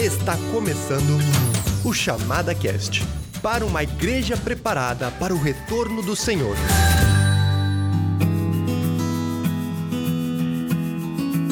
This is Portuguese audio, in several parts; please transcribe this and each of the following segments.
Está começando o Chamada Cast para uma igreja preparada para o retorno do Senhor.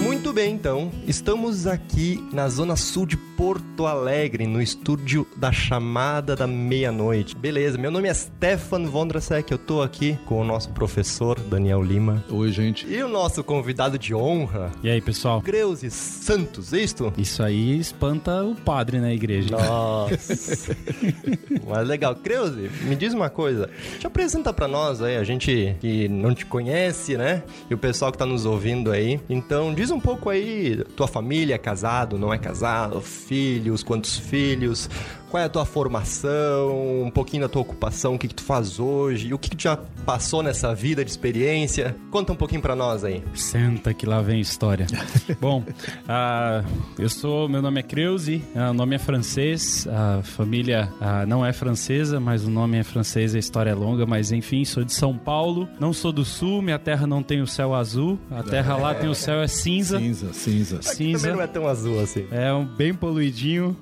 Muito bem, então, estamos aqui na zona sul de Porto Alegre, no estúdio da Chamada da Meia-Noite. Beleza, meu nome é Stefan Vondrasek, eu tô aqui com o nosso professor Daniel Lima. Oi, gente. E o nosso convidado de honra, E aí, pessoal? Creuze Santos, é isto? Isso aí espanta o padre na igreja. Nossa. Mas legal. Creuze, me diz uma coisa. Te apresenta pra nós aí, a gente que não te conhece, né? E o pessoal que tá nos ouvindo aí. Então, diz um pouco aí, tua família, é casado, não é casado, filhos, quantos filhos, qual é a tua formação, um pouquinho da tua ocupação, o que que tu faz hoje, o que que tu já passou nessa vida de experiência. Conta um pouquinho pra nós aí. Senta que lá vem história. Bom, ah, eu sou, meu nome é Creuze, ah, o nome é francês, a família ah, não é francesa, mas o nome é francês, a história é longa, mas enfim, sou de São Paulo, não sou do sul, minha terra não tem o céu azul, a terra lá tem o céu é cinza. Cinza, cinza. Aqui Cinza. também não é tão azul assim. É um bem poluidinho.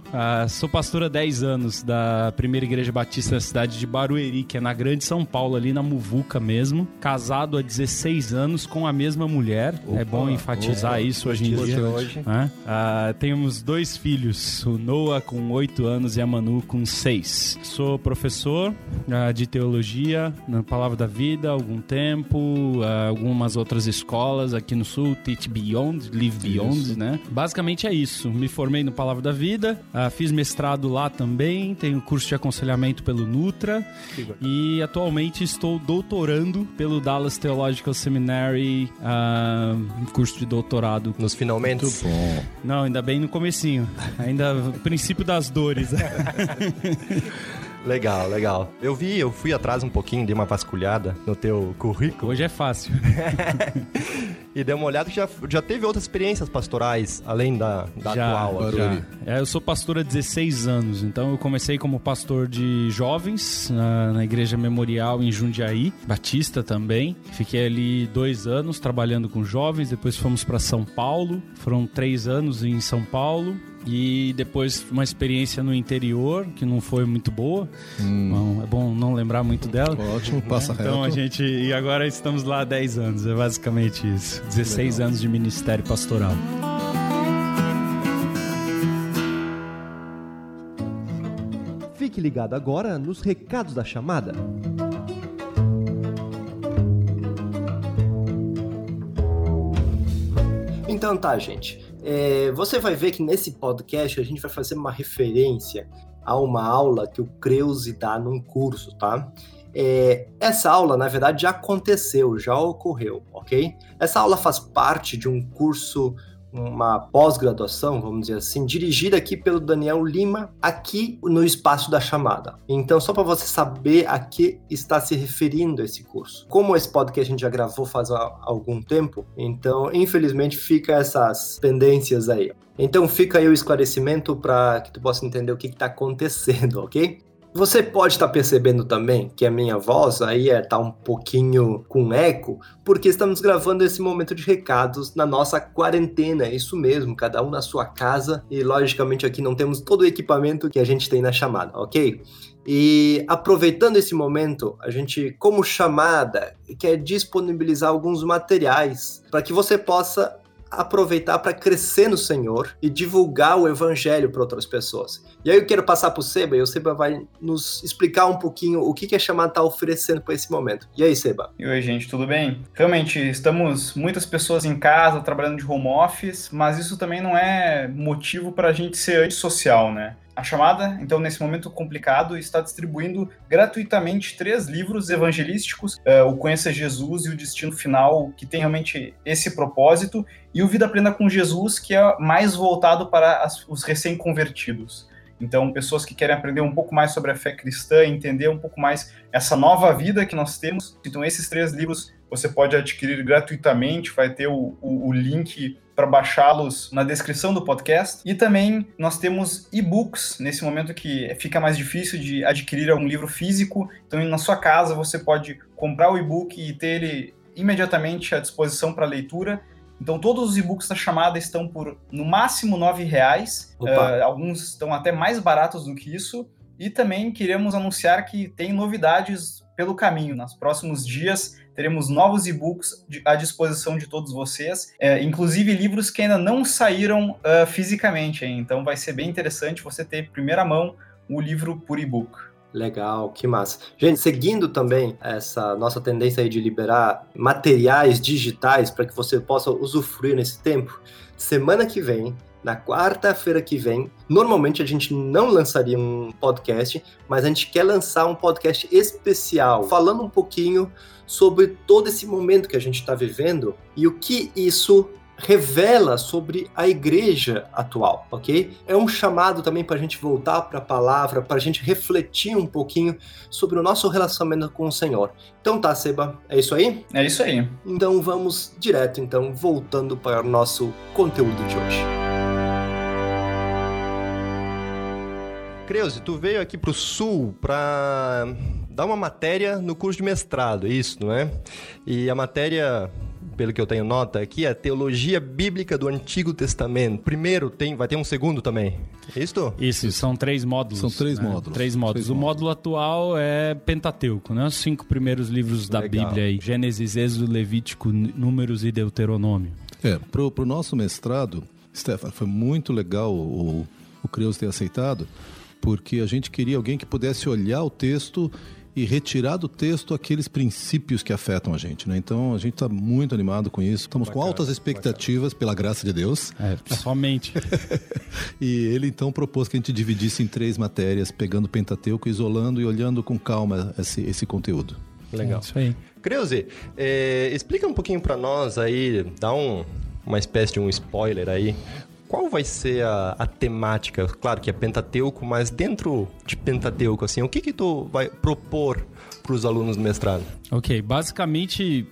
Sou pastor há 10 anos da primeira igreja batista da cidade de Barueri, que é na Grande São Paulo, ali na Muvuca mesmo. Casado há 16 anos com a mesma mulher. é bom enfatizar opa, isso hoje em dia. Hoje. né? Ah, temos dois filhos, o Noah com 8 anos e a Manu com 6. Sou professor ah, de teologia na Palavra da Vida há algum tempo, ah, algumas outras escolas aqui no Sul, Teach Beyond, Live Beyond, né? Basicamente é isso. Me formei no Palavra da Vida, ah, fiz mestrado lá também, tenho curso de aconselhamento pelo Nutra e atualmente estou doutorando pelo Dallas Theological Seminary, um curso de doutorado Nos finalmente. Não, ainda bem no comecinho. Ainda princípio das dores. Legal, legal. Eu vi, eu fui atrás um pouquinho, dei uma vasculhada no teu currículo Hoje é fácil. e dei uma olhada que já, já teve outras experiências pastorais, além da, da já, atual. aqui. já. É, eu sou pastor há 16 anos, então eu comecei como pastor de jovens na, na Igreja Memorial em Jundiaí, Batista também. Fiquei ali dois anos trabalhando com jovens, depois fomos para São Paulo, foram três anos em São Paulo. E depois uma experiência no interior, que não foi muito boa. Bom, é bom não lembrar muito dela. Ótimo, passa Então a gente. E agora estamos lá há 10 anos, é basicamente isso. 16 anos de ministério pastoral. Fique ligado agora nos recados da chamada. Então tá, gente. É, você vai ver que nesse podcast a gente vai fazer uma referência a uma aula que o Creuze dá num curso, tá? É, essa aula, na verdade, já aconteceu, já ocorreu, ok? Essa aula faz parte de um curso, uma pós-graduação, vamos dizer assim, dirigida aqui pelo Daniel Lima, aqui no espaço da chamada. Então, só para você saber a que está se referindo esse curso. Como esse podcast a gente já gravou faz algum tempo, então, infelizmente, fica essas pendências aí. Então, fica aí o esclarecimento para que tu possa entender o que está acontecendo, ok? Você pode estar percebendo também que a minha voz aí é tá um pouquinho com eco, porque estamos gravando esse momento de recados na nossa quarentena, é isso mesmo, cada um na sua casa e logicamente aqui não temos todo o equipamento que a gente tem na chamada, ok? E aproveitando esse momento, a gente, como chamada, quer disponibilizar alguns materiais para que você possa aproveitar para crescer no Senhor e divulgar o evangelho para outras pessoas. E aí eu quero passar para o Seba e o Seba vai nos explicar um pouquinho o que, que a chamada está oferecendo para esse momento. E aí, Seba? E oi, gente, tudo bem? Realmente, estamos muitas pessoas em casa, trabalhando de home office, mas isso também não é motivo para a gente ser antissocial, né? A chamada, então, nesse momento complicado, está distribuindo gratuitamente três livros evangelísticos: eh, O Conheça Jesus e o Destino Final, que tem realmente esse propósito, e o Vida Plena com Jesus, que é mais voltado para as- os recém-convertidos. Então, pessoas que querem aprender um pouco mais sobre a fé cristã, entender um pouco mais essa nova vida que nós temos. Então, esses três livros você pode adquirir gratuitamente, vai ter o, o, o link para baixá-los na descrição do podcast. E também nós temos e-books nesse momento que fica mais difícil de adquirir um livro físico. Então, na sua casa, você pode comprar o e-book e ter ele imediatamente à disposição para leitura. Então todos os e-books da chamada estão por no máximo R$ reais. Uh, alguns estão até mais baratos do que isso. E também queremos anunciar que tem novidades pelo caminho. Nos próximos dias teremos novos e-books à disposição de todos vocês, é, inclusive livros que ainda não saíram uh, fisicamente. Hein? Então vai ser bem interessante você ter primeira mão o livro por e-book. Legal, que massa. Gente, seguindo também essa nossa tendência aí de liberar materiais digitais para que você possa usufruir nesse tempo, semana que vem, na quarta-feira que vem, normalmente a gente não lançaria um podcast, mas a gente quer lançar um podcast especial, falando um pouquinho sobre todo esse momento que a gente está vivendo e o que isso revela sobre a igreja atual, ok? É um chamado também para a gente voltar para a palavra, para a gente refletir um pouquinho sobre o nosso relacionamento com o Senhor. Então tá, Seba, é isso aí? É isso aí. Então vamos direto, então, voltando para o nosso conteúdo de hoje. Creuze, tu veio aqui para o Sul para dar uma matéria no curso de mestrado, é isso, não é? E a matéria pelo que eu tenho nota aqui, é Teologia Bíblica do Antigo Testamento. Primeiro tem, vai ter um segundo também. É isso? Isso, são três módulos. São três né? módulos. Três módulos. Três o módulo atual é Pentateuco, né? Os cinco primeiros livros da Legal. Bíblia aí. Gênesis, Êxodo, Levítico, Números e Deuteronômio. É, pro, pro nosso mestrado, Stefan, foi muito legal o, o Creus ter aceitado, porque a gente queria alguém que pudesse olhar o texto e retirar do texto aqueles princípios que afetam a gente, né? Então a gente está muito animado com isso. Estamos bacana, com altas expectativas bacana. pela graça de Deus. É, somente. e ele então propôs que a gente dividisse em três matérias, pegando o Pentateuco, isolando e olhando com calma esse, esse conteúdo. Legal. É isso aí. Creuze, é, explica um pouquinho para nós aí, dá um, uma espécie de um spoiler aí qual vai ser a, a, temática? Claro que é Pentateuco, mas dentro de Pentateuco, assim, o que que tu vai propor para os alunos do mestrado? Ok, basicamente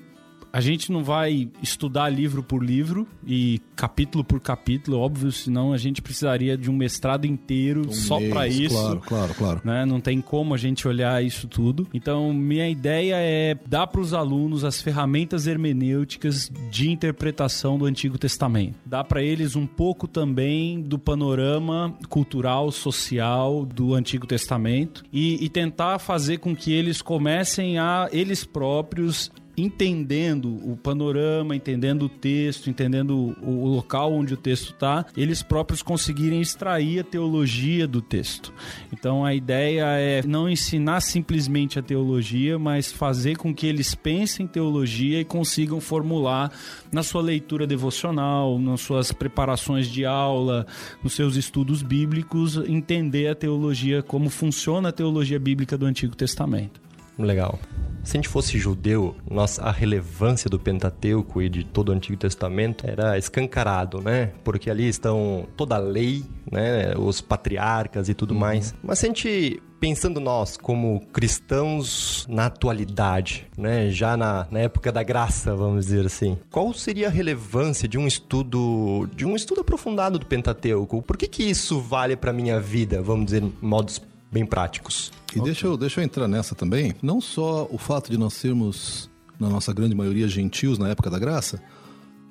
a gente não vai estudar livro por livro e capítulo por capítulo, óbvio, senão a gente precisaria de um mestrado inteiro um só para isso. Claro, claro, claro. Né? Não tem como a gente olhar isso tudo. Então, minha ideia é dar para os alunos as ferramentas hermenêuticas de interpretação do Antigo Testamento. Dar para eles um pouco também do panorama cultural, social do Antigo Testamento e, e tentar fazer com que eles comecem a eles próprios entendendo o panorama, entendendo o texto, entendendo o, local onde o texto está, eles próprios conseguirem extrair a teologia do texto. Então a ideia é não ensinar simplesmente a teologia, mas fazer com que eles pensem teologia e consigam formular na sua leitura devocional, nas suas preparações de aula, nos seus estudos bíblicos, entender a teologia, como funciona a teologia bíblica do Antigo Testamento. Legal. Se a gente fosse judeu, nossa, a relevância do Pentateuco e de todo o Antigo Testamento era escancarado, né? Porque ali estão toda a lei, né? Os patriarcas e tudo uhum. mais. Mas se a gente pensando nós como cristãos na atualidade, né, já na, na, época da graça, vamos dizer assim, qual seria a relevância de um estudo, de um estudo aprofundado do Pentateuco? Por que que isso vale para minha vida, vamos dizer, em modos bem práticos? E okay. deixa, eu, deixa eu entrar nessa também. Não só o fato de nós sermos, na nossa grande maioria, gentios na época da graça,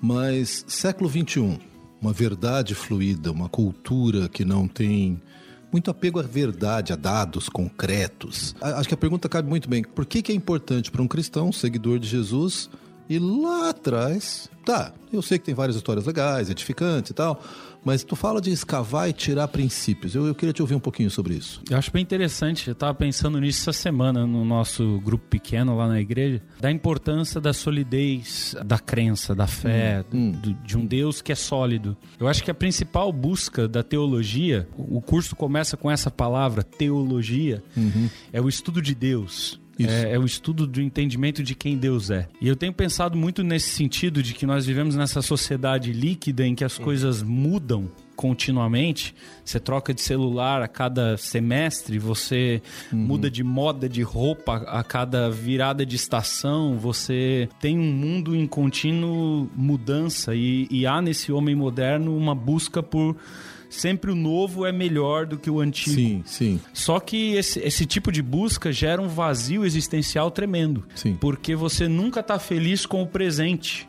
mas século XXI, uma verdade fluida, uma cultura que não tem muito apego à verdade, a dados concretos. Acho que a pergunta cabe muito bem. Por que, que é importante para um cristão, seguidor de Jesus, e lá atrás, tá, eu sei que tem várias histórias legais, edificantes e tal, mas tu fala de escavar e tirar princípios. Eu, eu queria te ouvir um pouquinho sobre isso. Eu acho bem interessante. Eu estava pensando nisso essa semana no nosso grupo pequeno lá na igreja, da importância da solidez da crença, da fé, hum, hum. Do, de um Deus que é sólido. Eu acho que a principal busca da teologia, o curso começa com essa palavra, teologia, uhum. é o estudo de Deus. É, é, o estudo do entendimento de quem Deus é. E eu tenho pensado muito nesse sentido de que nós vivemos nessa sociedade líquida em que as coisas mudam continuamente. Você troca de celular a cada semestre, você uhum. muda de moda de roupa a cada virada de estação, você tem um mundo em contínuo mudança e, e há nesse homem moderno uma busca por sempre o novo é melhor do que o antigo. Sim, sim. Só que esse, esse tipo de busca gera um vazio existencial tremendo. Sim. Porque você nunca está feliz com o presente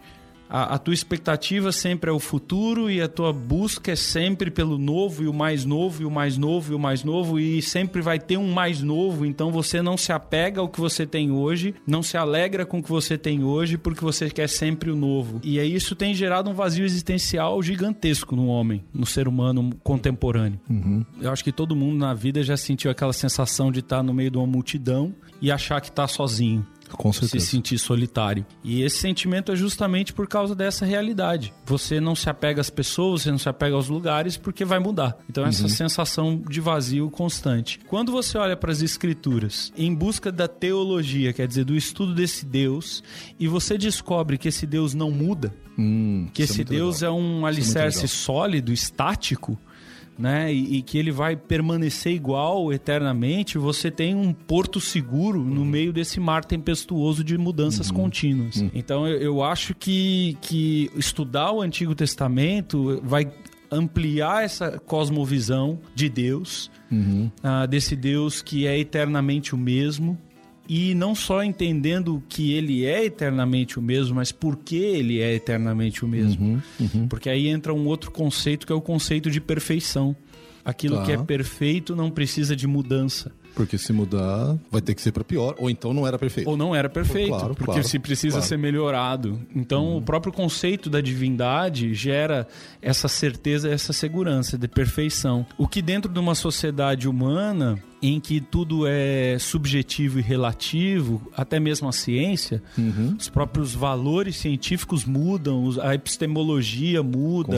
a, a, tua expectativa sempre é o futuro e a tua busca é sempre pelo novo e o mais novo e o mais novo e o mais novo e sempre vai ter um mais novo, então você não se apega ao que você tem hoje, não se alegra com o que você tem hoje porque você quer sempre o novo. E aí isso tem gerado um vazio existencial gigantesco no homem, no ser humano contemporâneo. Uhum. Eu acho que todo mundo na vida já sentiu aquela sensação de estar no meio de uma multidão e achar que está sozinho. Com certeza. Se sentir solitário. E esse sentimento é justamente por causa dessa realidade. Você não se apega às pessoas, você não se apega aos lugares, porque vai mudar. Então, essa uhum. sensação de vazio constante. Quando você olha para as escrituras em busca da teologia, quer dizer, do estudo desse Deus, e você descobre que esse Deus não muda, hum, que é esse é Deus legal. é um é alicerce é sólido, estático, né? E, e, que ele vai permanecer igual eternamente, você tem um porto seguro no uhum. meio desse mar tempestuoso de mudanças uhum. contínuas. Uhum. Então eu, eu acho que, que estudar o Antigo Testamento vai ampliar essa cosmovisão de Deus, uhum. uh, desse Deus que é eternamente o mesmo, e não só entendendo que ele é eternamente o mesmo, mas por que ele é eternamente o mesmo. Uhum, uhum. Porque aí entra um outro conceito que é o conceito de perfeição. Aquilo tá. que é perfeito não precisa de mudança. Porque se mudar, vai ter que ser para pior, ou então não era perfeito. Ou não era perfeito, claro, porque claro, se precisa claro. ser melhorado. Então, uhum. o próprio conceito da divindade gera essa certeza, essa segurança de perfeição. O que dentro de uma sociedade humana em que tudo é subjetivo e relativo, até mesmo a ciência, uhum. os próprios valores científicos mudam, a epistemologia muda,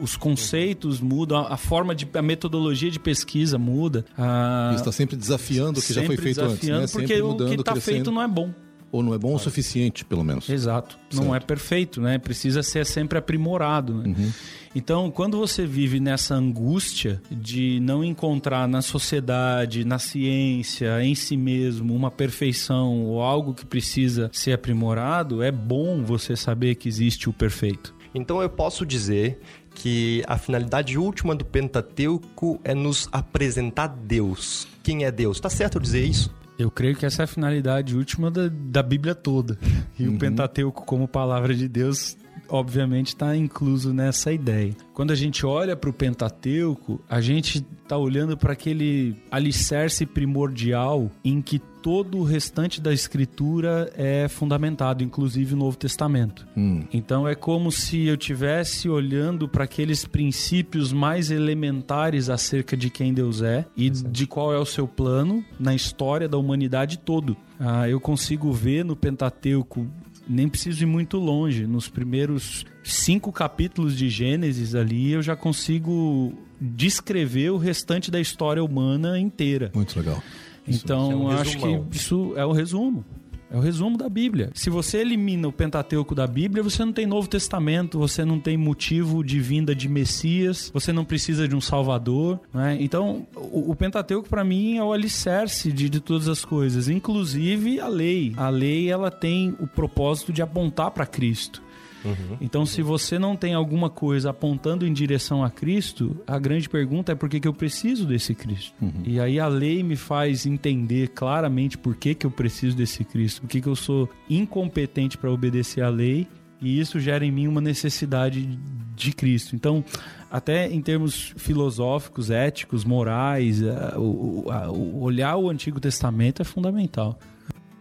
os conceitos mudam, a forma de a metodologia de pesquisa muda. A... está sempre desafiando o que já foi feito antes, né? Porque mudando, o que está feito não é bom ou não é bom o suficiente, pelo menos. Exato. Certo. Não é perfeito, né? Precisa ser sempre aprimorado. Né? Uhum. Então, quando você vive nessa angústia de não encontrar na sociedade, na ciência, em si mesmo, uma perfeição ou algo que precisa ser aprimorado, é bom você saber que existe o perfeito. Então, eu posso dizer que a finalidade última do Pentateuco é nos apresentar Deus. Quem é Deus? Tá certo eu dizer isso? Eu creio que essa é a finalidade última da, da Bíblia toda. E uhum. o Pentateuco, como palavra de Deus, obviamente está incluso nessa ideia. Quando a gente olha para o Pentateuco, a gente está olhando para aquele alicerce primordial em que todo o restante da escritura é fundamentado, inclusive o Novo Testamento. Hum. Então é como se eu tivesse olhando para aqueles princípios mais elementares acerca de quem Deus é e de qual é o seu plano na história da humanidade todo. Ah, eu consigo ver no Pentateuco nem preciso ir muito longe. Nos primeiros cinco capítulos de Gênesis ali, eu já consigo descrever o restante da história humana inteira. Muito legal. Então, isso, é um acho que isso é o resumo. É o resumo da Bíblia. Se você elimina o Pentateuco da Bíblia, você não tem Novo Testamento, você não tem motivo de vinda de Messias, você não precisa de um Salvador. Né? Então, o, o Pentateuco para mim é o alicerce de, de todas as coisas, inclusive a lei. A lei ela tem o propósito de apontar para Cristo. Uhum. Então, se você não tem alguma coisa apontando em direção a Cristo, a grande pergunta é por que, que eu preciso desse Cristo? Uhum. E aí a lei me faz entender claramente por que, que eu preciso desse Cristo, por que, que eu sou incompetente para obedecer à lei e isso gera em mim uma necessidade de Cristo. Então, até em termos filosóficos, éticos, morais, o, o, olhar o Antigo Testamento é fundamental.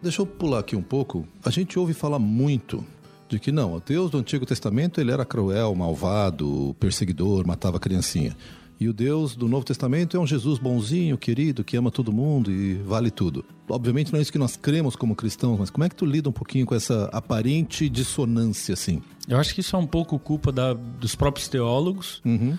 Deixa eu pular aqui um pouco. A gente ouve falar muito de que não, o Deus do Antigo Testamento ele era cruel, malvado, perseguidor, matava criancinha. E o Deus do Novo Testamento é um Jesus bonzinho, querido, que ama todo mundo e vale tudo. Obviamente não é isso que nós cremos como cristãos, mas como é que tu lida um pouquinho com essa aparente dissonância, assim? Eu acho que isso é um pouco culpa da, dos próprios teólogos. Uhum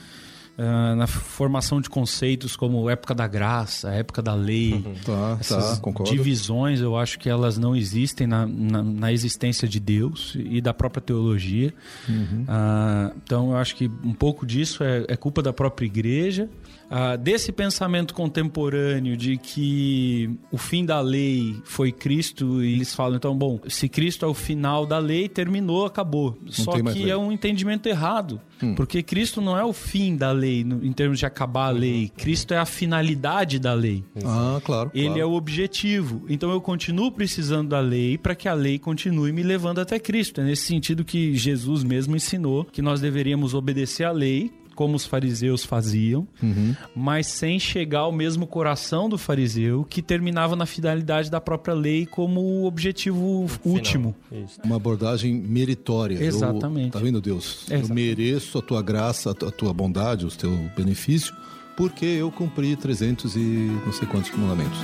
uh, na formação de conceitos como época da graça, época da lei. Uhum. Tá, Essas tá, divisões, eu acho que elas não existem na, na, na existência de Deus e da própria teologia. Uhum. Uh, então, eu acho que um pouco disso é, é culpa da própria igreja. Uh, desse pensamento contemporâneo de que o fim da lei foi Cristo, e eles falam, então, bom, se Cristo é o final da lei, terminou, acabou. Não Só que é um entendimento errado. Hum. Porque Cristo não é o fim da lei, no, em termos de acabar a lei. Cristo é a finalidade da lei. Ah, claro. Ele claro. é o objetivo. Então eu continuo precisando da lei para que a lei continue me levando até Cristo. É nesse sentido que Jesus mesmo ensinou que nós deveríamos obedecer à lei como os fariseus faziam, uhum. mas sem chegar ao mesmo coração do fariseu, que terminava na fidelidade da própria lei como objetivo último. Isso. Uma abordagem meritória. Exatamente. Eu, tá vendo, Deus? Exatamente. Eu mereço a tua graça, a tua bondade, o teu benefício, porque eu cumpri 300 e não sei quantos mandamentos.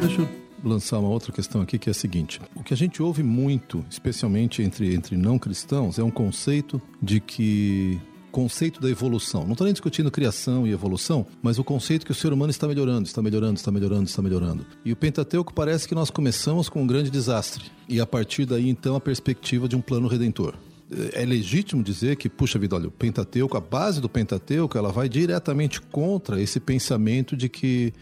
Deixa eu lançar uma outra questão aqui que é a seguinte: o que a gente ouve muito, especialmente entre, entre não cristãos, é um conceito de que conceito da evolução. Não estou nem discutindo criação e evolução, mas o conceito que o ser humano está melhorando, está melhorando, está melhorando, está melhorando. E o Pentateuco parece que nós começamos com um grande desastre. E a partir daí, então, a perspectiva de um plano redentor é legítimo dizer que, puxa vida, olha, o Pentateuco, a base do Pentateuco, ela vai diretamente contra esse pensamento de que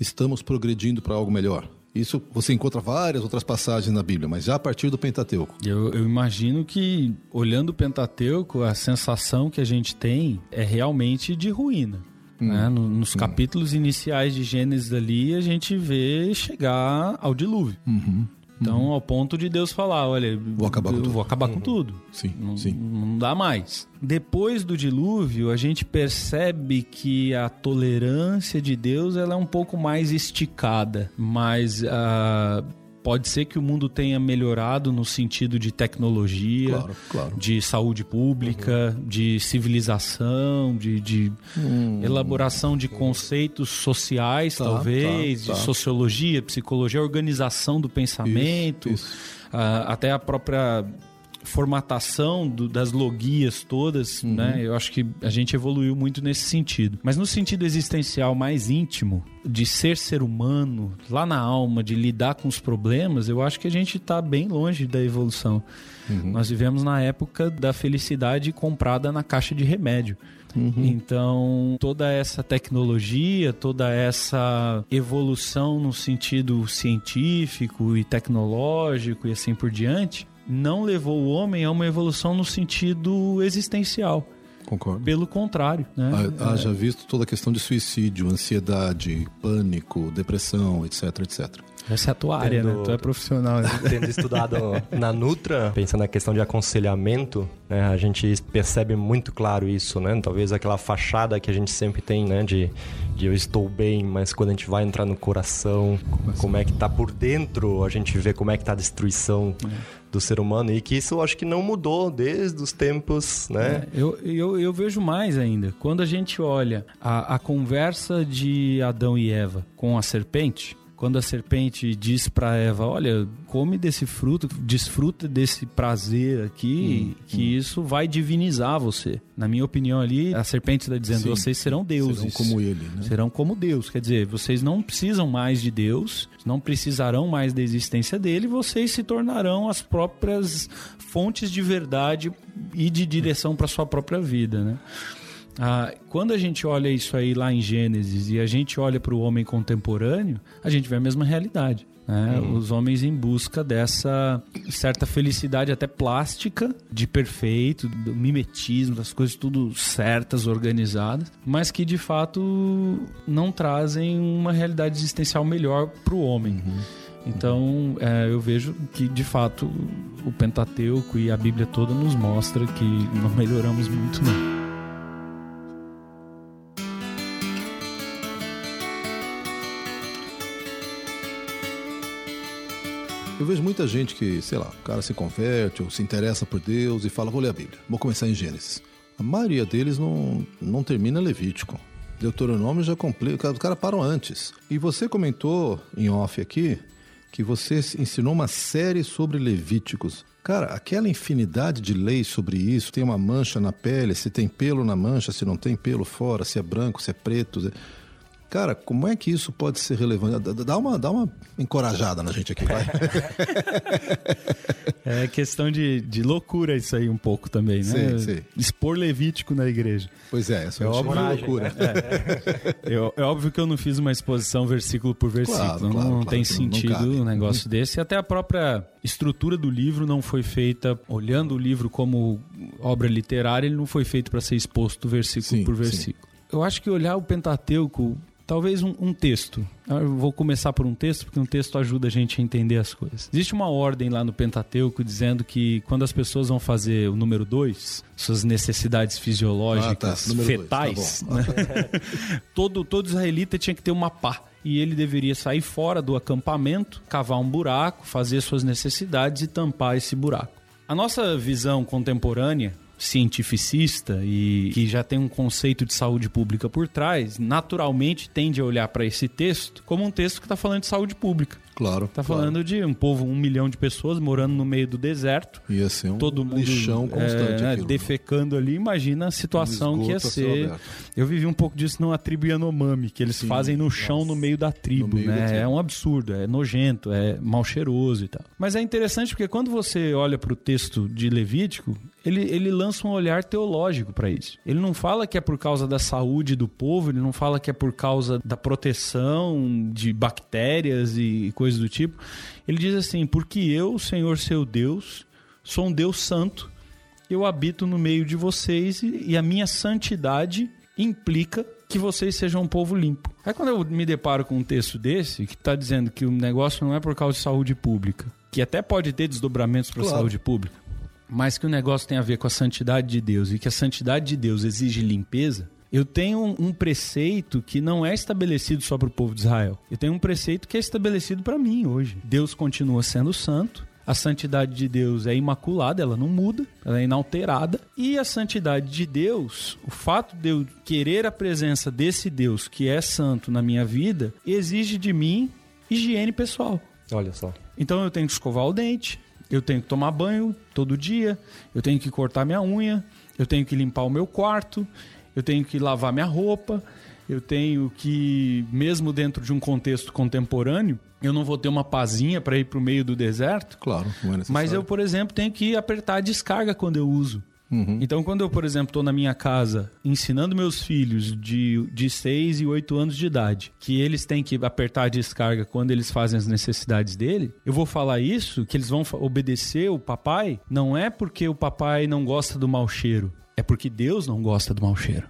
estamos progredindo para algo melhor. Isso você encontra várias outras passagens na Bíblia, mas já a partir do Pentateuco. Eu, eu, imagino que, olhando o Pentateuco, a sensação que a gente tem é realmente de ruína. Hum. Né? Nos hum. capítulos iniciais de Gênesis ali, a gente vê chegar ao dilúvio. Uhum. Então, uhum. ao ponto de Deus falar, olha, vou acabar com tudo. Vou acabar com uhum. tudo. Sim, não, sim. Não dá mais. Depois do dilúvio, a gente percebe que a tolerância de Deus ela é um pouco mais esticada, mas uh, Pode ser que o mundo tenha melhorado no sentido de tecnologia, claro, claro. de saúde pública, uhum. de civilização, de, de hum. elaboração de conceitos sociais, tá, talvez, tá, tá. de sociologia, psicologia, organização do pensamento, isso, isso. Uh, até a própria formatação do, das logias todas, uhum. né? Eu acho que a gente evoluiu muito nesse sentido. Mas no sentido existencial mais íntimo, de ser ser humano, lá na alma, de lidar com os problemas, eu acho que a gente está bem longe da evolução. Uhum. Nós vivemos na época da felicidade comprada na caixa de remédio. Uhum. Então, toda essa tecnologia, toda essa evolução no sentido científico e tecnológico e assim por diante, não levou o homem a uma evolução no sentido existencial. Concordo. Pelo contrário. Né? Haja é... visto toda a questão de suicídio, ansiedade, pânico, depressão, etc, etc. Essa é a tua área, né? Tu é profissional. Né? Tendo estudado na Nutra, pensando na questão de aconselhamento, né, a gente percebe muito claro isso, né? Talvez aquela fachada que a gente sempre tem, né? De, de eu estou bem, mas quando a gente vai entrar no coração, como, assim? como é que tá por dentro, a gente vê como é que tá a destruição é. do ser humano e que isso eu acho que não mudou desde os tempos, né? É, eu, eu, eu vejo mais ainda. Quando a gente olha a, a conversa de Adão e Eva com a serpente, quando a serpente diz para Eva, olha, come desse fruto, desfruta desse prazer aqui, hum, que hum. isso vai divinizar você. Na minha opinião ali, a serpente está dizendo, Sim, vocês serão deuses. Serão como ele, né? Serão como Deus. Quer dizer, vocês não precisam mais de Deus, não precisarão mais da existência dele, vocês se tornarão as próprias fontes de verdade e de direção para sua própria vida, né? Ah, quando a gente olha isso aí lá em Gênesis e a gente olha para o homem contemporâneo, a gente vê a mesma realidade. Né? Uhum. Os homens em busca dessa certa felicidade até plástica, de perfeito, do mimetismo, das coisas tudo certas, organizadas, mas que de fato não trazem uma realidade existencial melhor para o homem. Uhum. Então, é, eu vejo que, de fato, o Pentateuco e a Bíblia toda nos mostra que não melhoramos muito, não. Eu vejo muita gente que, sei lá, o cara se converte ou se interessa por Deus e fala, vou ler a Bíblia, vou começar em Gênesis. A maioria deles não, não termina Levítico. Deuteronômio já complica, os caras param antes. E você comentou em off aqui que você ensinou uma série sobre Levíticos. Cara, aquela infinidade de leis sobre isso, tem uma mancha na pele, se tem pelo na mancha, se não tem pelo fora, se é branco, se é preto. Se... Cara, como é que isso pode ser relevante? Dá uma, dá uma encorajada na gente aqui, vai. é questão de, de loucura isso aí um pouco também, né? Sim, sim. Expor Levítico na igreja. Pois é, essa é, é óbvio, loucura. É, é, é, óbvio que eu não fiz uma exposição versículo por versículo. Claro, não, claro, não claro, tem sentido não um negócio desse. E até a própria estrutura do livro não foi feita, olhando o livro como obra literária, ele não foi feito para ser exposto versículo sim, por versículo. Sim. Eu acho que olhar o Pentateuco Talvez um, um, texto. Eu vou começar por um texto, porque um texto ajuda a gente a entender as coisas. Existe uma ordem lá no Pentateuco dizendo que quando as pessoas vão fazer o número 2, suas necessidades fisiológicas, ah, tá. fetais, dois, tá né? todo, todo israelita tinha que ter uma pá. E ele deveria sair fora do acampamento, cavar um buraco, fazer suas necessidades e tampar esse buraco. A nossa visão contemporânea cientificista e que já tem um conceito de saúde pública por trás, naturalmente tende a olhar para esse texto como um texto que está falando de saúde pública. Claro. Tá claro. falando de um povo, um milhão de pessoas morando no meio do deserto. Ia ser um todo mundo, lixão constante. É, defecando ali. Imagina a situação um que ia ser. Eu vivi um pouco disso numa tribo Yanomami, que eles Sim, fazem no chão nossa. no meio da tribo. Meio né? Da tribo. É um absurdo, é nojento, é mal cheiroso e tal. Mas é interessante porque quando você olha para o texto de Levítico, ele, ele lança um olhar teológico para isso. Ele não fala que é por causa da saúde do povo, ele não fala que é por causa da proteção de bactérias e coisas do tipo. Ele diz assim: Porque eu, Senhor seu Deus, sou um Deus santo, eu habito no meio de vocês e, e a minha santidade implica que vocês sejam um povo limpo. Aí quando eu me deparo com um texto desse, que está dizendo que o negócio não é por causa de saúde pública, que até pode ter desdobramentos para a claro. saúde pública, mas que o negócio tem a ver com a santidade de Deus e que a santidade de Deus exige limpeza, eu tenho um preceito que não é estabelecido só para o povo de Israel. Eu tenho um preceito que é estabelecido para mim hoje. Deus continua sendo santo. A santidade de Deus é imaculada, ela não muda, ela é inalterada. E a santidade de Deus, o fato de eu querer a presença desse Deus que é santo na minha vida, exige de mim higiene pessoal. Olha só. Então eu tenho que escovar o dente, eu tenho que tomar banho todo dia, eu tenho que cortar minha unha, eu tenho que limpar o meu quarto, eu tenho que lavar minha roupa, eu tenho que, mesmo dentro de um contexto contemporâneo, eu não vou ter uma pazinha para ir para o meio do deserto. Claro, não é necessário. Mas eu, por exemplo, tenho que apertar a descarga quando eu uso. Uhum. Então, quando eu, por exemplo, estou na minha casa ensinando meus filhos de, de 6 e 8 anos de idade que eles têm que apertar a descarga quando eles fazem as necessidades dele, eu vou falar isso, que eles vão obedecer o papai, não é porque o papai não gosta do mau cheiro, é porque Deus não gosta do mau cheiro.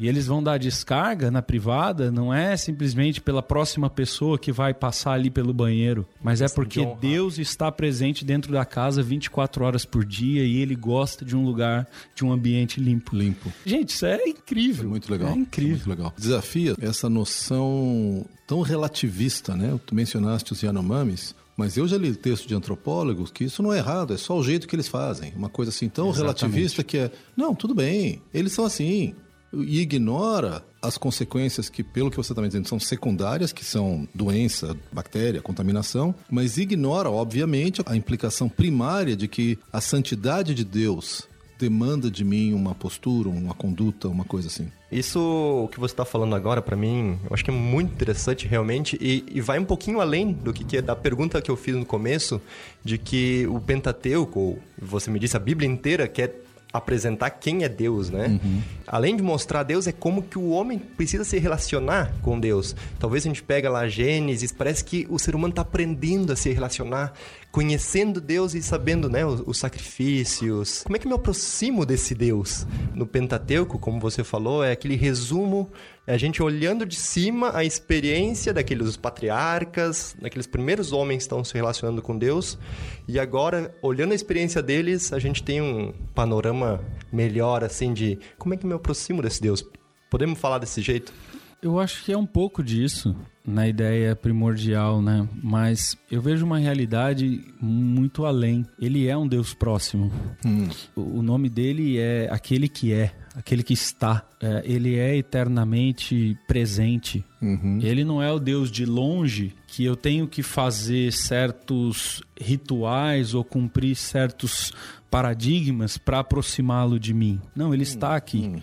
E eles vão dar descarga na privada, não é simplesmente pela próxima pessoa que vai passar ali pelo banheiro, mas é porque Deus está presente dentro da casa 24 horas por dia e ele gosta de um lugar, de um ambiente limpo. Limpo. Gente, isso é incrível. É muito legal. É incrível. É muito legal. Desafia essa noção tão relativista, né? Tu mencionaste os Yanomamis, mas eu já li texto de antropólogos que isso não é errado, é só o jeito que eles fazem. Uma coisa assim tão Exatamente. relativista que é, não, tudo bem, eles são assim e ignora as consequências que, pelo que você está me dizendo, são secundárias, que são doença, bactéria, contaminação, mas ignora, obviamente, a implicação primária de que a santidade de Deus demanda de mim uma postura, uma conduta, uma coisa assim. Isso que você está falando agora, para mim, eu acho que é muito interessante realmente e, e vai um pouquinho além do que, que, é da pergunta que eu fiz no começo, de que o Pentateuco, você me disse a Bíblia inteira quer apresentar quem é Deus, né? Uhum. Além de mostrar Deus, é como que o homem precisa se relacionar com Deus. Talvez a gente pega lá Gênesis, parece que o ser humano está aprendendo a se relacionar, conhecendo Deus e sabendo, né, os, os, sacrifícios. Como é que eu me aproximo desse Deus? No Pentateuco, como você falou, é aquele resumo, é a gente olhando de cima a experiência daqueles patriarcas, daqueles primeiros homens que estão se relacionando com Deus, e agora, olhando a experiência deles, a gente tem um panorama melhor, assim, de como é que eu me aproximo desse Deus. Podemos falar desse jeito? Eu acho que é um pouco disso na ideia primordial, né? Mas eu vejo uma realidade muito além. Ele é um Deus próximo. Hum. O nome dele é aquele que é, aquele que está. É, ele é eternamente presente. Uhum. Ele não é o Deus de longe que eu tenho que fazer certos rituais ou cumprir certos paradigmas para aproximá-lo de mim. Não, ele hum. está aqui. Hum.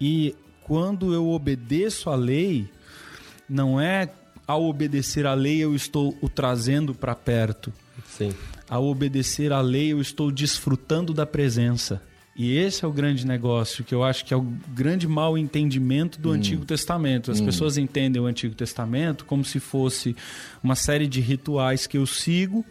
E quando eu obedeço à lei, não é ao obedecer a lei eu estou o trazendo para perto. Sim. Ao obedecer a lei eu estou desfrutando da presença. E esse é o grande negócio, que eu acho que é o grande mal entendimento do hum. Antigo Testamento. As hum. pessoas entendem o Antigo Testamento como se fosse uma série de rituais que eu sigo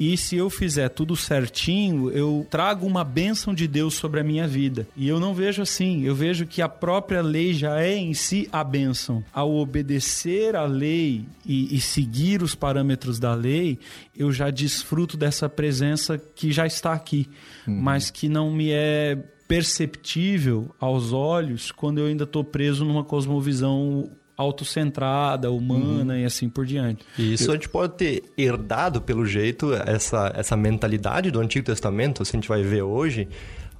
e se eu fizer tudo certinho, eu trago uma bênção de Deus sobre a minha vida. E eu não vejo assim. Eu vejo que a própria lei já é em si a bênção. Ao obedecer à lei e, e seguir os parâmetros da lei, eu já desfruto dessa presença que já está aqui, uhum. mas que não me é perceptível aos olhos quando eu ainda estou preso numa cosmovisão autocentrada, humana uhum. e assim por diante. E isso Eu... a gente pode ter herdado, pelo jeito, essa, essa mentalidade do Antigo Testamento, se a gente vai ver hoje,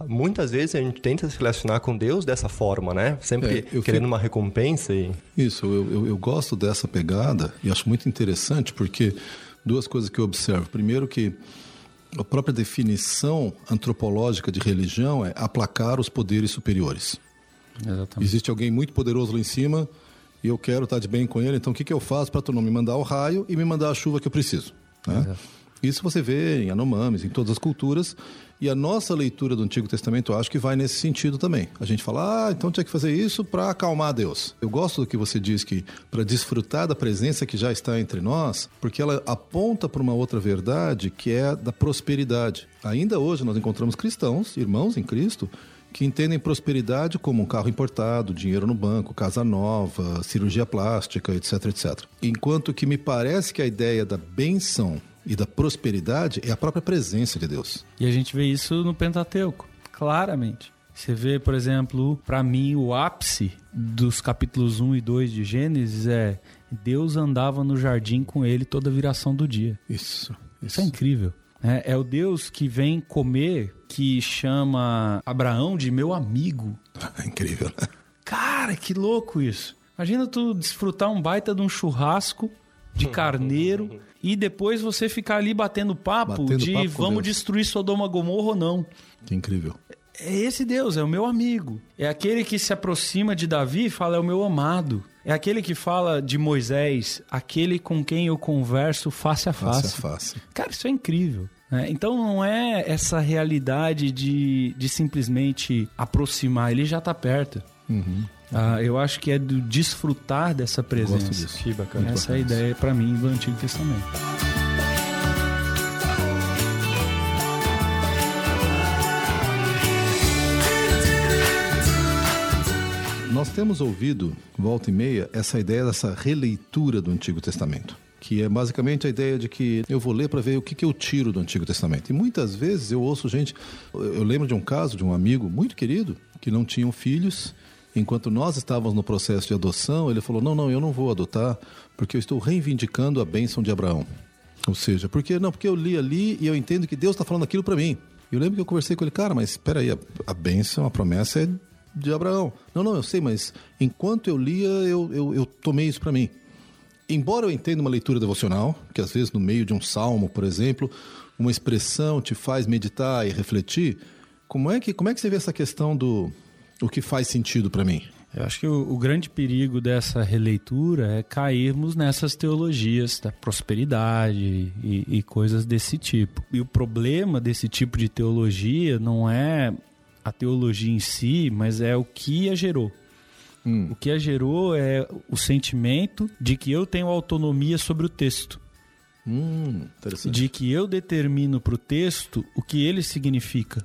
muitas vezes a gente tenta se relacionar com Deus dessa forma, né? Sempre é, querendo fico... uma recompensa. E... Isso, eu, eu, eu, gosto dessa pegada e acho muito interessante porque duas coisas que eu observo. Primeiro que a própria definição antropológica de religião é aplacar os poderes superiores. Exatamente. Existe alguém muito poderoso lá em cima e eu quero estar de bem com ele, então o que, que eu faço para tu não me mandar o raio e me mandar a chuva que eu preciso? Né? Isso você vê em Anomames, em todas as culturas, e a nossa leitura do Antigo Testamento eu acho que vai nesse sentido também. A gente fala, ah, então tinha que fazer isso para acalmar Deus. Eu gosto do que você diz que para desfrutar da presença que já está entre nós, porque ela aponta para uma outra verdade que é da prosperidade. Ainda hoje nós encontramos cristãos, irmãos em Cristo, que entendem prosperidade como um carro importado, dinheiro no banco, casa nova, cirurgia plástica, etc, etc. Enquanto que me parece que a ideia da benção e da prosperidade é a própria presença de Deus. E a gente vê isso no Pentateuco, claramente. Você vê, por exemplo, para mim o ápice dos capítulos 1 e 2 de Gênesis é Deus andava no jardim com ele toda a viração do dia. Isso. Isso, isso é incrível. É, é o Deus que vem comer, que chama Abraão de meu amigo. É incrível, né? Cara, que louco isso. Imagina tu desfrutar um baita de um churrasco de carneiro e depois você ficar ali batendo papo batendo de papo vamos Deus. destruir Sodoma Gomorra ou não. Que incrível. É esse Deus, é o meu amigo. É aquele que se aproxima de Davi e fala, é o meu amado. É aquele que fala de Moisés, aquele com quem eu converso face a face. Face a face. Cara, isso é incrível. Né? então não é essa realidade de, de simplesmente aproximar, ele já está perto. Uhum. Ah, eu acho que é do desfrutar dessa presença. Gosto disso. Que bacana. Essa é a ideia para mim do Antigo Testamento. Nós temos ouvido, volta e meia, essa ideia dessa releitura do Antigo Testamento que é basicamente a ideia de que eu vou ler para ver o que, que eu tiro do Antigo Testamento. E muitas vezes eu ouço gente. Eu lembro de um caso de um amigo muito querido que não tinham filhos. Enquanto nós estávamos no processo de adoção, ele falou: Não, não, eu não vou adotar porque eu estou reivindicando a bênção de Abraão. Ou seja, porque não, porque eu li ali e eu entendo que Deus está falando aquilo para mim. Eu lembro que eu conversei com ele, cara, mas espera aí, a, a bênção, a promessa é de Abraão. Não, não, eu sei, mas enquanto eu lia, eu, eu, eu tomei isso para mim. Embora eu entenda uma leitura devocional, que às vezes no meio de um salmo, por exemplo, uma expressão te faz meditar e refletir, como é que, como é que você vê essa questão do o que faz sentido para mim? Eu acho que o, o, grande perigo dessa releitura é cairmos nessas teologias da prosperidade e, e, coisas desse tipo. E o problema desse tipo de teologia não é a teologia em si, mas é o que a gerou. Hum. O que a gerou é o sentimento de que eu tenho autonomia sobre o texto. Hum, de que eu determino para o texto o que ele significa.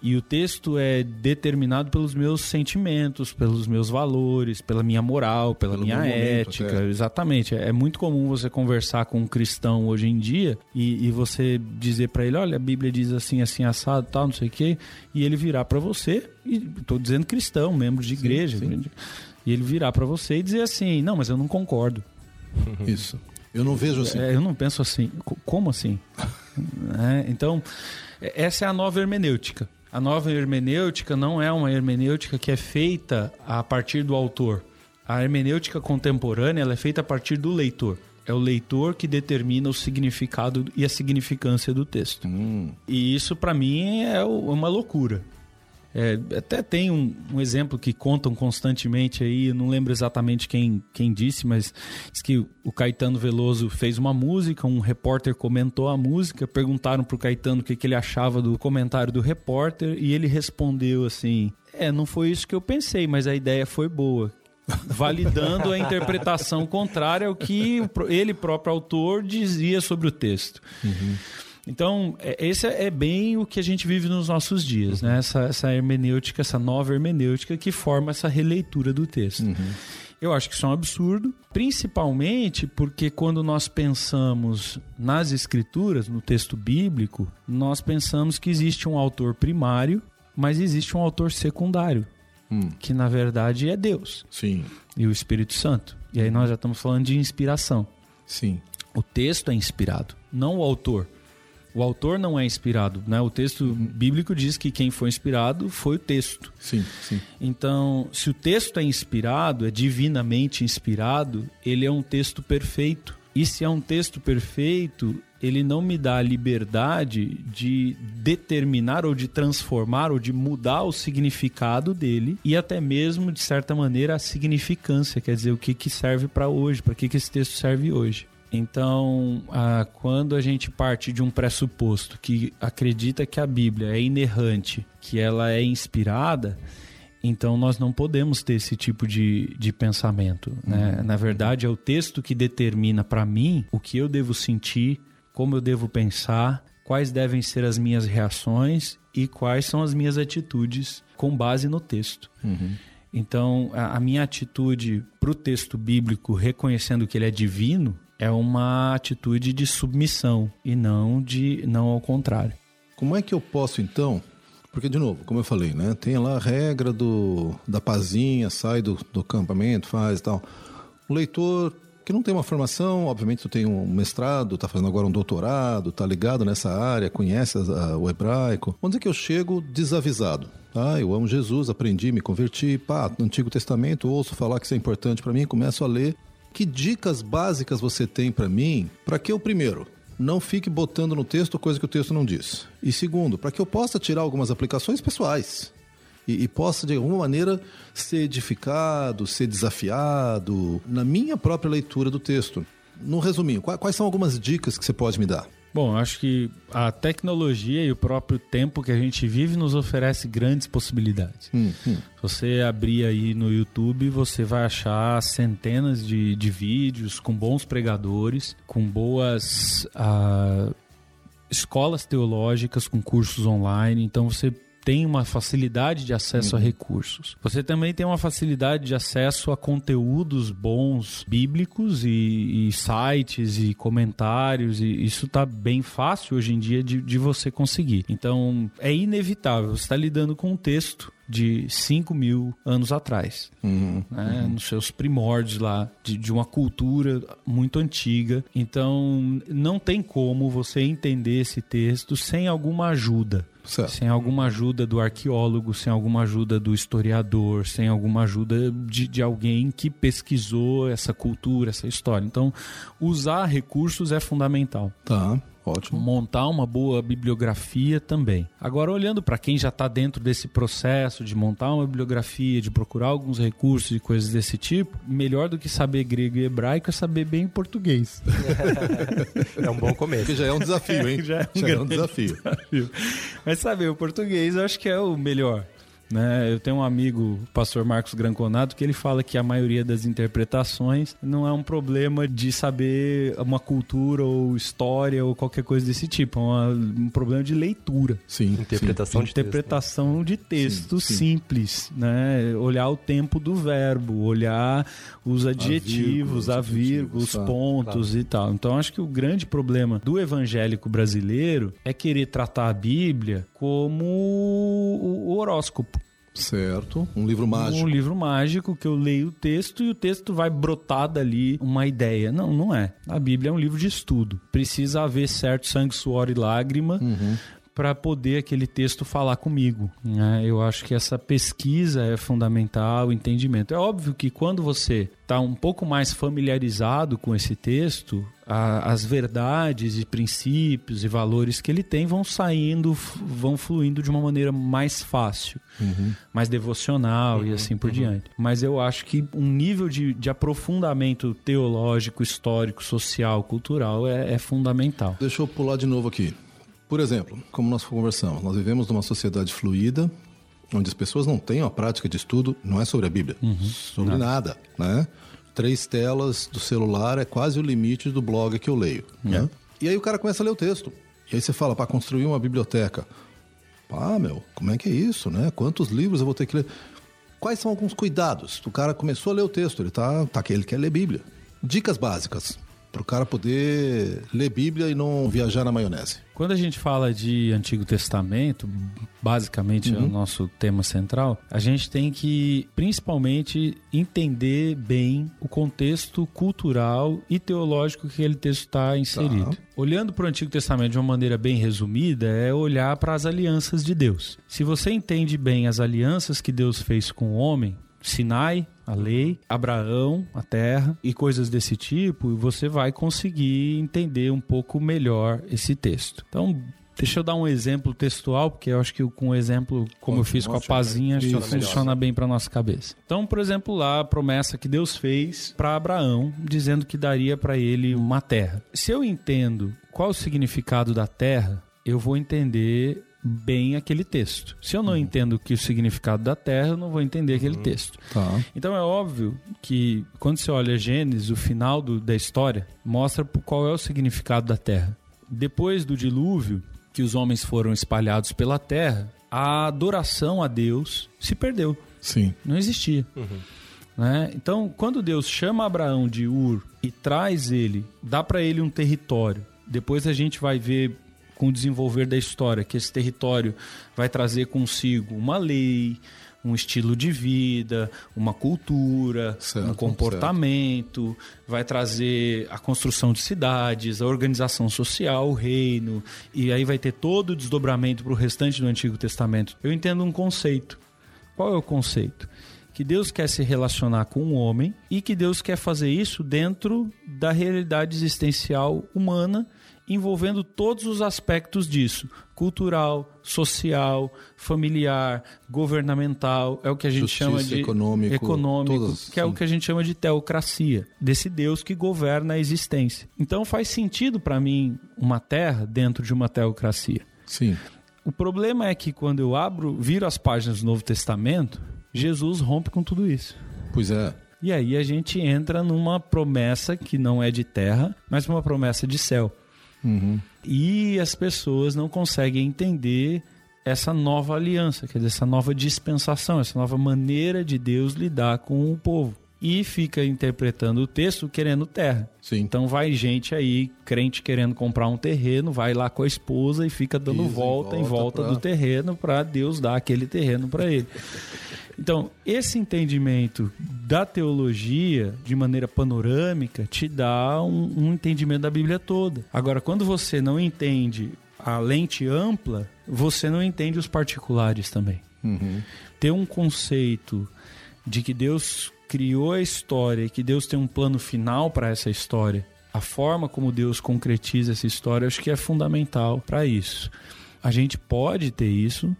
E o texto é determinado pelos meus sentimentos, pelos meus valores, pela minha moral, pela Pelo minha ética. Exatamente. É, é muito comum você conversar com um cristão hoje em dia e, e você dizer para ele: olha, a Bíblia diz assim, assim, assado, tal, não sei o quê. E ele virar para você, e estou dizendo cristão, membro de igreja. Sim, sim. E ele virar para você e dizer assim: não, mas eu não concordo. Isso. Eu não vejo assim. É, eu não penso assim. Como assim? é, então, essa é a nova hermenêutica. A nova hermenêutica não é uma hermenêutica que é feita a partir do autor. A hermenêutica contemporânea é feita a partir do leitor. É o leitor que determina o significado e a significância do texto. Hum. E isso, para mim, é uma loucura. É, até tem um, um, exemplo que contam constantemente aí, não lembro exatamente quem, quem disse, mas diz que o Caetano Veloso fez uma música, um repórter comentou a música, perguntaram pro Caetano o que, que ele achava do comentário do repórter e ele respondeu assim: É, não foi isso que eu pensei, mas a ideia foi boa validando a interpretação contrária ao que ele próprio autor dizia sobre o texto. Uhum. Então, é, esse é bem o que a gente vive nos nossos dias, né? Essa, essa hermenêutica, essa nova hermenêutica que forma essa releitura do texto. Uhum. Eu acho que isso é um absurdo, principalmente porque quando nós pensamos nas escrituras, no texto bíblico, nós pensamos que existe um autor primário, mas existe um autor secundário, hum. que na verdade é Deus. Sim. E o Espírito Santo. E aí nós já estamos falando de inspiração. Sim. O texto é inspirado, não o autor. O autor não é inspirado, né? O texto bíblico diz que quem foi inspirado foi o texto. Sim, sim. Então, se o texto é inspirado, é divinamente inspirado, ele é um texto perfeito. E se é um texto perfeito, ele não me dá a liberdade de determinar ou de transformar ou de mudar o significado dele e até mesmo, de certa maneira, a significância, quer dizer, o que, que serve para hoje, para que, que esse texto serve hoje. Então, ah, quando a gente parte de um pressuposto que acredita que a Bíblia é inerrante, que ela é inspirada, então nós não podemos ter esse tipo de, de pensamento. Né? Uhum. Na verdade, é o texto que determina para mim o que eu devo sentir, como eu devo pensar, quais devem ser as minhas reações e quais são as minhas atitudes com base no texto. Uhum. Então, a, a minha atitude para o texto bíblico, reconhecendo que ele é divino, é uma atitude de submissão e não de não ao contrário. Como é que eu posso então? Porque de novo, como eu falei, né, tem lá a regra do da pazinha, sai do, do acampamento, faz e tal. O leitor que não tem uma formação, obviamente tu tem um mestrado, está fazendo agora um doutorado, está ligado nessa área, conhece a, o hebraico. Vamos dizer que eu chego desavisado. Ah, eu amo Jesus, aprendi, me converti, pá, no Antigo Testamento, ouço falar que isso é importante para mim, começo a ler que dicas básicas você tem para mim para que eu, primeiro, não fique botando no texto coisa que o texto não diz? E segundo, para que eu possa tirar algumas aplicações pessoais e, e, possa, de alguma maneira, ser edificado, ser desafiado na minha própria leitura do texto. No resuminho, quais são algumas dicas que você pode me dar? Bom, acho que a tecnologia e o próprio tempo que a gente vive nos oferece grandes possibilidades. Hum, hum. Se você abrir aí no YouTube, você vai achar centenas de, de vídeos com bons pregadores, com boas uh, escolas teológicas, com cursos online. Então você tem uma facilidade de acesso uhum. a recursos. Você também tem uma facilidade de acesso a conteúdos bons bíblicos e, e sites e comentários, e isso está bem fácil hoje em dia de, de você conseguir. Então é inevitável, você está lidando com um texto de 5 mil anos atrás, uhum, né? uhum. nos seus primórdios lá, de, de, uma cultura muito antiga. Então, não tem como você entender esse texto sem alguma ajuda. Certo. Sem alguma ajuda do arqueólogo, sem alguma ajuda do historiador, sem alguma ajuda de, de alguém que pesquisou essa cultura, essa história. Então, usar recursos é fundamental. Tá. Ótimo. Montar uma boa bibliografia também. Agora, olhando para quem já está dentro desse processo de montar uma bibliografia, de procurar alguns recursos e coisas desse tipo, melhor do que saber grego e hebraico é saber bem português. é um bom começo. Que já é um desafio, hein? já é um, já é um desafio. desafio. Mas saber o português eu acho que é o melhor. Né? Eu tenho um amigo, o pastor Marcos Granconato, que ele fala que a maioria das interpretações não é um problema de saber uma cultura ou história ou qualquer coisa desse tipo, é uma, um problema de leitura. Sim, interpretação sim. de interpretação texto, né? de texto sim, simples, né? Olhar o tempo do verbo, olhar os adjetivos, a vírgula, os pontos claro. e tal. Então acho que o grande problema do evangélico brasileiro é querer tratar a Bíblia como o horóscopo. Certo. Um livro mágico. Um livro mágico que eu leio o texto e o texto vai brotar dali uma ideia. Não, não é. A Bíblia é um livro de estudo. Precisa haver certo sangue, suor e lágrima. Uhum para poder aquele texto falar comigo. Né? Eu acho que essa pesquisa é fundamental, o entendimento. É óbvio que quando você está um pouco mais familiarizado com esse texto, a, as verdades e princípios e valores que ele tem vão saindo, vão fluindo de uma maneira mais fácil, uhum. mais devocional uhum, e assim por uhum. diante. Mas eu acho que um nível de, de aprofundamento teológico, histórico, social, cultural é, é fundamental. Deixa eu pular de novo aqui. Por exemplo, como nós conversamos, nós vivemos numa sociedade fluida, onde as pessoas não têm uma prática de estudo, não é sobre a Bíblia, uhum. sobre nada, né? Três telas do celular é quase o limite do blog que eu leio, né? É. E aí o cara começa a ler o texto. E aí você fala, para construir uma biblioteca. Ah, meu, como é que é isso, né? Quantos livros eu vou ter que ler? Quais são alguns cuidados? O cara começou a ler o texto, ele tá, tá que ele quer ler Bíblia. Dicas básicas para o cara poder ler Bíblia e não viajar na maionese. Quando a gente fala de Antigo Testamento, basicamente uhum. é o uhum. nosso tema central, a gente tem que principalmente entender bem o contexto cultural e teológico que aquele texto está inserido. Tá. Olhando para o Antigo Testamento de uma maneira bem resumida, é olhar para as alianças de Deus. Se você entende bem as alianças que Deus fez com o homem, Sinai, a lei, Abraão, a terra e coisas desse tipo, você vai conseguir entender um pouco melhor esse texto. Então, Deixa eu dar um exemplo textual, porque eu acho que com o exemplo, como eu fiz com a pazinha, acho que funciona bem para nossa cabeça. Então, por exemplo, lá a promessa que Deus fez para Abraão, dizendo que daria para ele uma terra. Se eu entendo qual o significado da terra, eu vou entender bem aquele texto. Se eu não uhum. entendo que o significado da terra, eu não vou entender aquele uhum. texto. Tá. Então é óbvio que quando você olha Gênesis, o final do, da história mostra qual é o significado da terra. Depois do dilúvio, que os homens foram espalhados pela terra, a adoração a Deus se perdeu. Sim. Não existia. Uhum. Né? Então, quando Deus chama Abraão de Ur e traz ele, dá para ele um território. Depois a gente vai ver com o desenvolver da história, que esse território vai trazer consigo uma lei, um estilo de vida, uma cultura, certo, um comportamento, certo. vai trazer a construção de cidades, a organização social, o reino, e aí vai ter todo o desdobramento para o restante do Antigo Testamento. Eu entendo um conceito. Qual é o conceito? Que Deus quer se relacionar com o homem e que Deus quer fazer isso dentro da realidade existencial humana envolvendo todos os aspectos disso: cultural, social, familiar, governamental, é o que a gente Justiça, chama de econômico, econômico todas, que é sim. o que a gente chama de teocracia, desse Deus que governa a existência. Então faz sentido para mim uma terra dentro de uma teocracia. Sim. O problema é que quando eu abro, viro as páginas do Novo Testamento, Jesus rompe com tudo isso. Pois é. E aí a gente entra numa promessa que não é de terra, mas uma promessa de céu. Uhum. E as pessoas não conseguem entender essa nova aliança, quer dizer, essa nova dispensação, essa nova maneira de Deus lidar com o povo. E fica interpretando o texto querendo terra. Sim. Então vai gente aí, crente querendo comprar um terreno, vai lá com a esposa e fica dando Isso, volta em volta, em volta pra... do terreno para Deus dar aquele terreno para ele. Então, esse entendimento da teologia de maneira panorâmica te dá um, um entendimento da Bíblia toda. Agora, quando você não entende a lente ampla, você não entende os particulares também. Uhum. Ter um conceito de que Deus criou a história e que Deus tem um plano final para essa história, a forma como Deus concretiza essa história, acho que é fundamental para isso. A gente pode ter isso,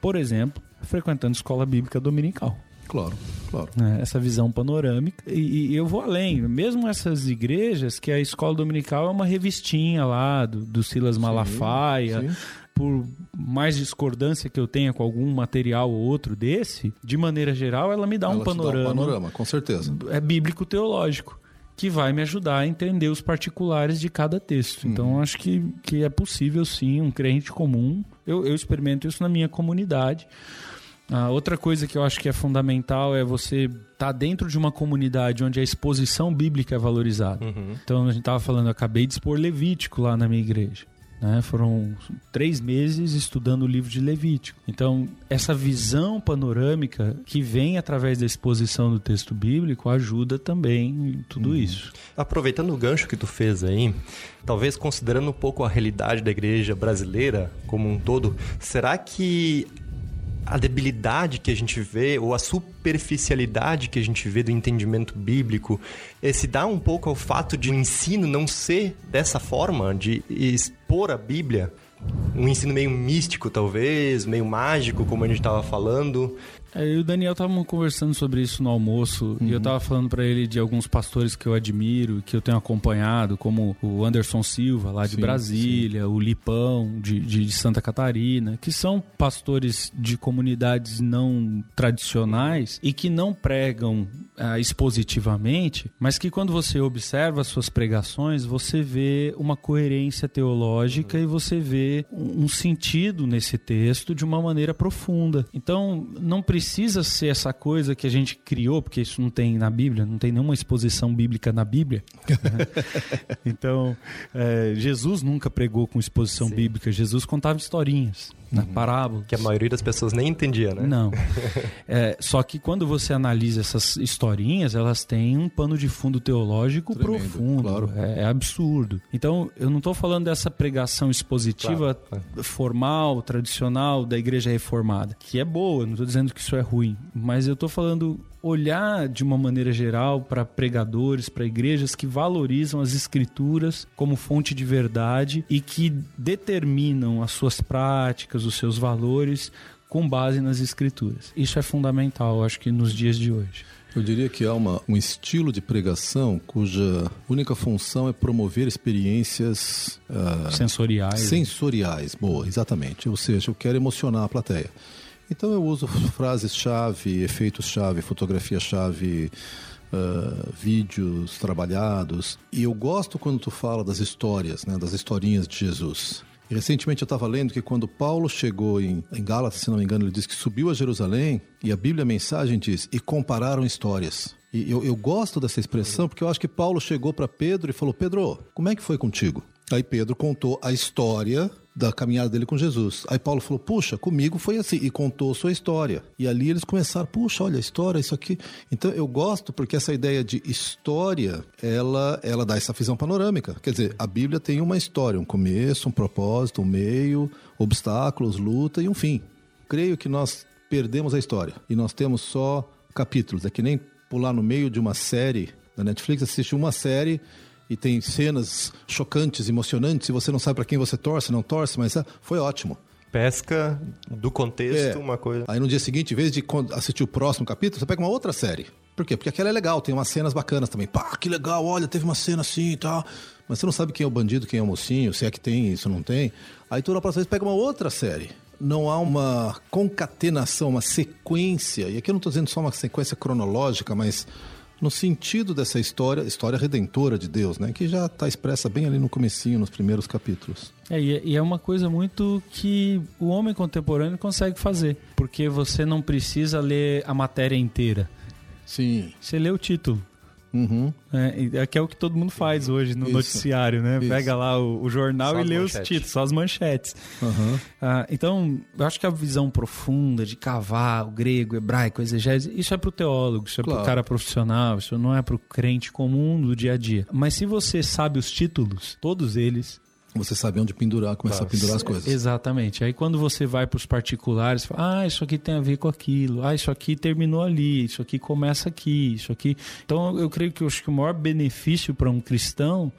por exemplo, frequentando escola bíblica dominical. Claro, claro. É, essa visão panorâmica. E, e, eu vou além. Mesmo essas igrejas, que a escola dominical é uma revistinha lá do, do Silas Malafaia. Sim, sim. Por mais discordância que eu tenha com algum material ou outro desse, de maneira geral, ela me dá ela um panorama. Dá um panorama, com certeza. É bíblico-teológico que vai me ajudar a entender os particulares de cada texto. Então, uhum. acho que, que é possível, sim, um crente comum. Eu, eu experimento isso na minha comunidade. A outra coisa que eu acho que é fundamental é você estar tá dentro de uma comunidade onde a exposição bíblica é valorizada. Uhum. Então, a gente estava falando, eu acabei de expor Levítico lá na minha igreja. Né? Foram três meses estudando o livro de Levítico. Então, essa visão panorâmica que vem através da exposição do texto bíblico ajuda também em tudo uhum. isso. Aproveitando o gancho que tu fez aí, talvez considerando um pouco a realidade da igreja brasileira como um todo, será que a debilidade que a gente vê ou a superficialidade que a gente vê do entendimento bíblico se dá um pouco ao fato de o ensino não ser dessa forma, de expor a Bíblia um ensino meio místico, talvez, meio mágico, como a gente estava falando. É, eu e o Daniel estavam conversando sobre isso no almoço uhum. e eu estava falando para ele de alguns pastores que eu admiro, que eu tenho acompanhado, como o Anderson Silva, lá de sim, Brasília, sim. o Lipão, de, de, Santa Catarina, que são pastores de comunidades não tradicionais e que não pregam ah, expositivamente, mas que quando você observa as suas pregações, você vê uma coerência teológica uhum. e você vê um sentido nesse texto de uma maneira profunda. Então, não precisa precisa ser essa coisa que a gente criou, porque isso não tem na Bíblia, não tem nenhuma exposição bíblica na Bíblia. Né? então, é, Jesus nunca pregou com exposição Sim. bíblica, Jesus contava historinhas na uhum. parábola. Que a maioria das pessoas nem entendia, né? Não. É, só que quando você analisa essas historinhas, elas têm um pano de fundo teológico Tremendo, profundo. Claro. É, é, absurdo. Então, eu não estou falando dessa pregação expositiva claro, formal, tradicional da igreja reformada, que é boa, não estou dizendo que isso é ruim, mas eu estou falando olhar de uma maneira geral para pregadores, para igrejas que valorizam as escrituras como fonte de verdade e que determinam as suas práticas, os seus valores com base nas escrituras. Isso é fundamental, acho que nos dias de hoje. Eu diria que há uma, um estilo de pregação cuja única função é promover experiências uh, sensoriais. Sensoriais, boa, exatamente. Ou seja, eu quero emocionar a plateia. Então eu uso frases-chave, efeitos-chave, fotografia-chave, uh, vídeos trabalhados. E eu gosto quando tu fala das histórias, né, das historinhas de Jesus. E recentemente eu estava lendo que quando Paulo chegou em, em Gálatas, se não me engano, ele diz que subiu a Jerusalém e a Bíblia, a mensagem diz, e compararam histórias. E eu, eu gosto dessa expressão porque eu acho que Paulo chegou para Pedro e falou: Pedro, como é que foi contigo? Aí Pedro contou a história da caminhada dele com Jesus. Aí Paulo falou: Puxa, comigo foi assim, e contou sua história. E ali eles começaram: Puxa, olha a história, isso aqui. Então eu gosto porque essa ideia de história ela, ela dá essa visão panorâmica. Quer dizer, a Bíblia tem uma história, um começo, um propósito, um meio, obstáculos, luta e um fim. Creio que nós perdemos a história e nós temos só capítulos. É que nem pular no meio de uma série da Netflix, assistir uma série e tem cenas chocantes, emocionantes, e você não sabe para quem você torce, não torce, mas ah, foi ótimo. Pesca do contexto, é. uma coisa. Aí no dia seguinte, em vez de assistir o próximo capítulo, você pega uma outra série. Por quê? Porque aquela é legal, tem umas cenas bacanas também. Pá, que legal, olha, teve uma cena assim e tal. Mas você não sabe quem é o bandido, quem é o mocinho, se é que tem isso, não tem. Aí toda a próxima vez pega uma outra série. Não há uma concatenação, uma sequência. E aqui eu não estou dizendo só uma sequência cronológica, mas no sentido dessa história, história redentora de Deus, né? Que já está expressa bem ali no comecinho, nos primeiros capítulos. É, e é uma coisa muito que o homem contemporâneo consegue fazer, porque você não precisa ler a matéria inteira. Sim. Você lê o título. Uhum. É, que é o que todo mundo faz hoje no Isso. noticiário, né? Isso. Pega lá o, o jornal só e lê manchetes. os títulos, só as manchetes. Uhum. Ah, então, eu acho que a visão profunda de cavar o grego, o hebraico, exegese, isso é pro teólogo, isso é claro. pro cara profissional, isso não é pro crente comum do dia a dia. Mas se você sabe os títulos, todos eles, você sabe onde pendurar, começar claro. a pendurar as coisas. Exatamente. Aí quando você vai para os particulares, fala, ah, isso aqui tem a ver com aquilo, ah, isso aqui terminou ali, isso aqui começa aqui, isso aqui. Então eu creio que, eu acho que o maior benefício para um cristão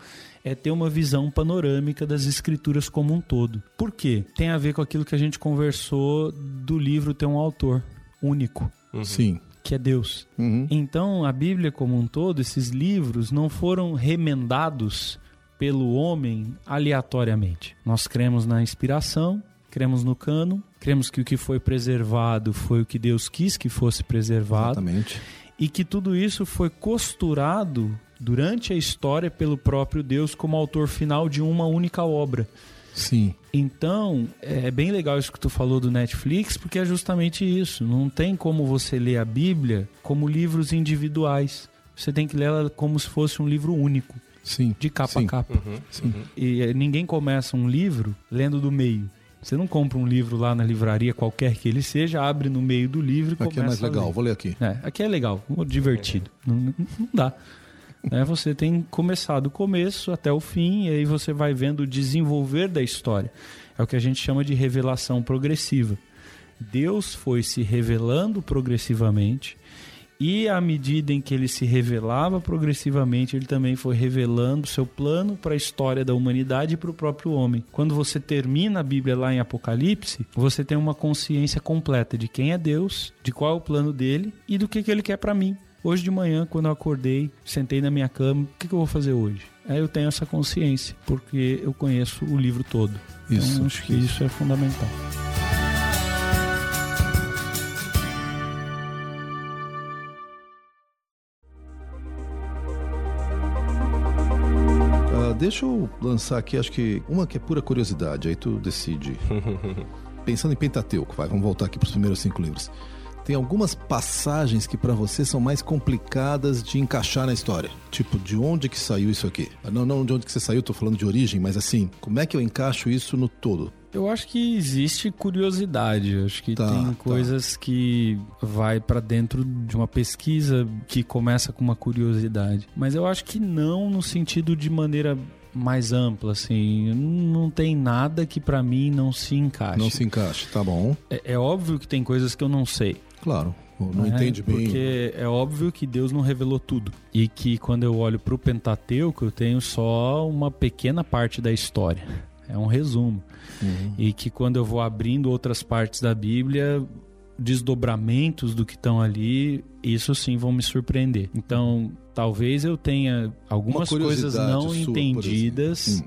é ter uma visão panorâmica das escrituras como um todo. Por quê? Tem a ver com aquilo que a gente conversou do livro ter um autor único. Uhum. Sim que é Deus. Uhum. Então, a Bíblia como um todo, esses livros não foram remendados pelo homem aleatoriamente. Nós cremos na inspiração, cremos no cano, cremos que o que foi preservado foi o que Deus quis que fosse preservado. Exatamente. E que tudo isso foi costurado durante a história pelo próprio Deus como autor final de uma única obra. Sim. Então, é bem legal isso que tu falou do Netflix, porque é justamente isso. Não tem como você ler a Bíblia como livros individuais. Você tem que ler ela como se fosse um livro único. Sim. De capa Sim. a capa. Uhum, Sim. uhum. E eh, ninguém começa um livro lendo do meio. Você não compra um livro lá na livraria, qualquer que ele seja, abre no meio do livro e começa Aqui é mais a legal, ler. vou ler aqui. É, aqui é legal, divertido. Não, não- dá. É, você tem que começar do começo até o fim, e aí você vai vendo o desenvolver da história. É o que a gente chama de revelação progressiva. Deus foi se revelando progressivamente, e à medida em que ele se revelava progressivamente, ele também foi revelando seu plano para a história da humanidade e para o próprio homem. Quando você termina a Bíblia lá em Apocalipse, você tem uma consciência completa de quem é Deus, de qual é o plano dele e do que, que ele quer para mim. Hoje de manhã, quando eu acordei, sentei na minha cama, o que, que eu vou fazer hoje? Aí eu tenho essa consciência, porque eu conheço o livro todo. Isso, então, acho que isso. isso é fundamental. Deixa eu lançar aqui, acho que uma que é pura curiosidade, aí tu decide. Pensando em Pentateuco, vai, vamos voltar aqui para os primeiros cinco livros. Tem algumas passagens que para você são mais complicadas de encaixar na história. Tipo, de onde que saiu isso aqui? Ah, Não, não de onde que você saiu, tô falando de origem, mas assim, como é que eu encaixo isso no todo? Eu acho que existe curiosidade. Acho que Tá, tem tá. coisas que vai pra dentro de uma pesquisa que começa com uma curiosidade. Mas eu acho que não no sentido de maneira mais ampla, assim. Não tem nada que pra mim não se encaixe. Não se encaixa, tá bom? É, é óbvio que tem coisas que eu não sei. Claro, não né? entende bem. Porque é óbvio que Deus não revelou tudo. E que quando eu olho pro Pentateuco, eu tenho só uma pequena parte da história. É um resumo. Uhum. E que quando eu vou abrindo outras partes da Bíblia, desdobramentos do que estão ali, isso sim vão me surpreender. Então, talvez eu tenha algumas Uma coisas não sua, entendidas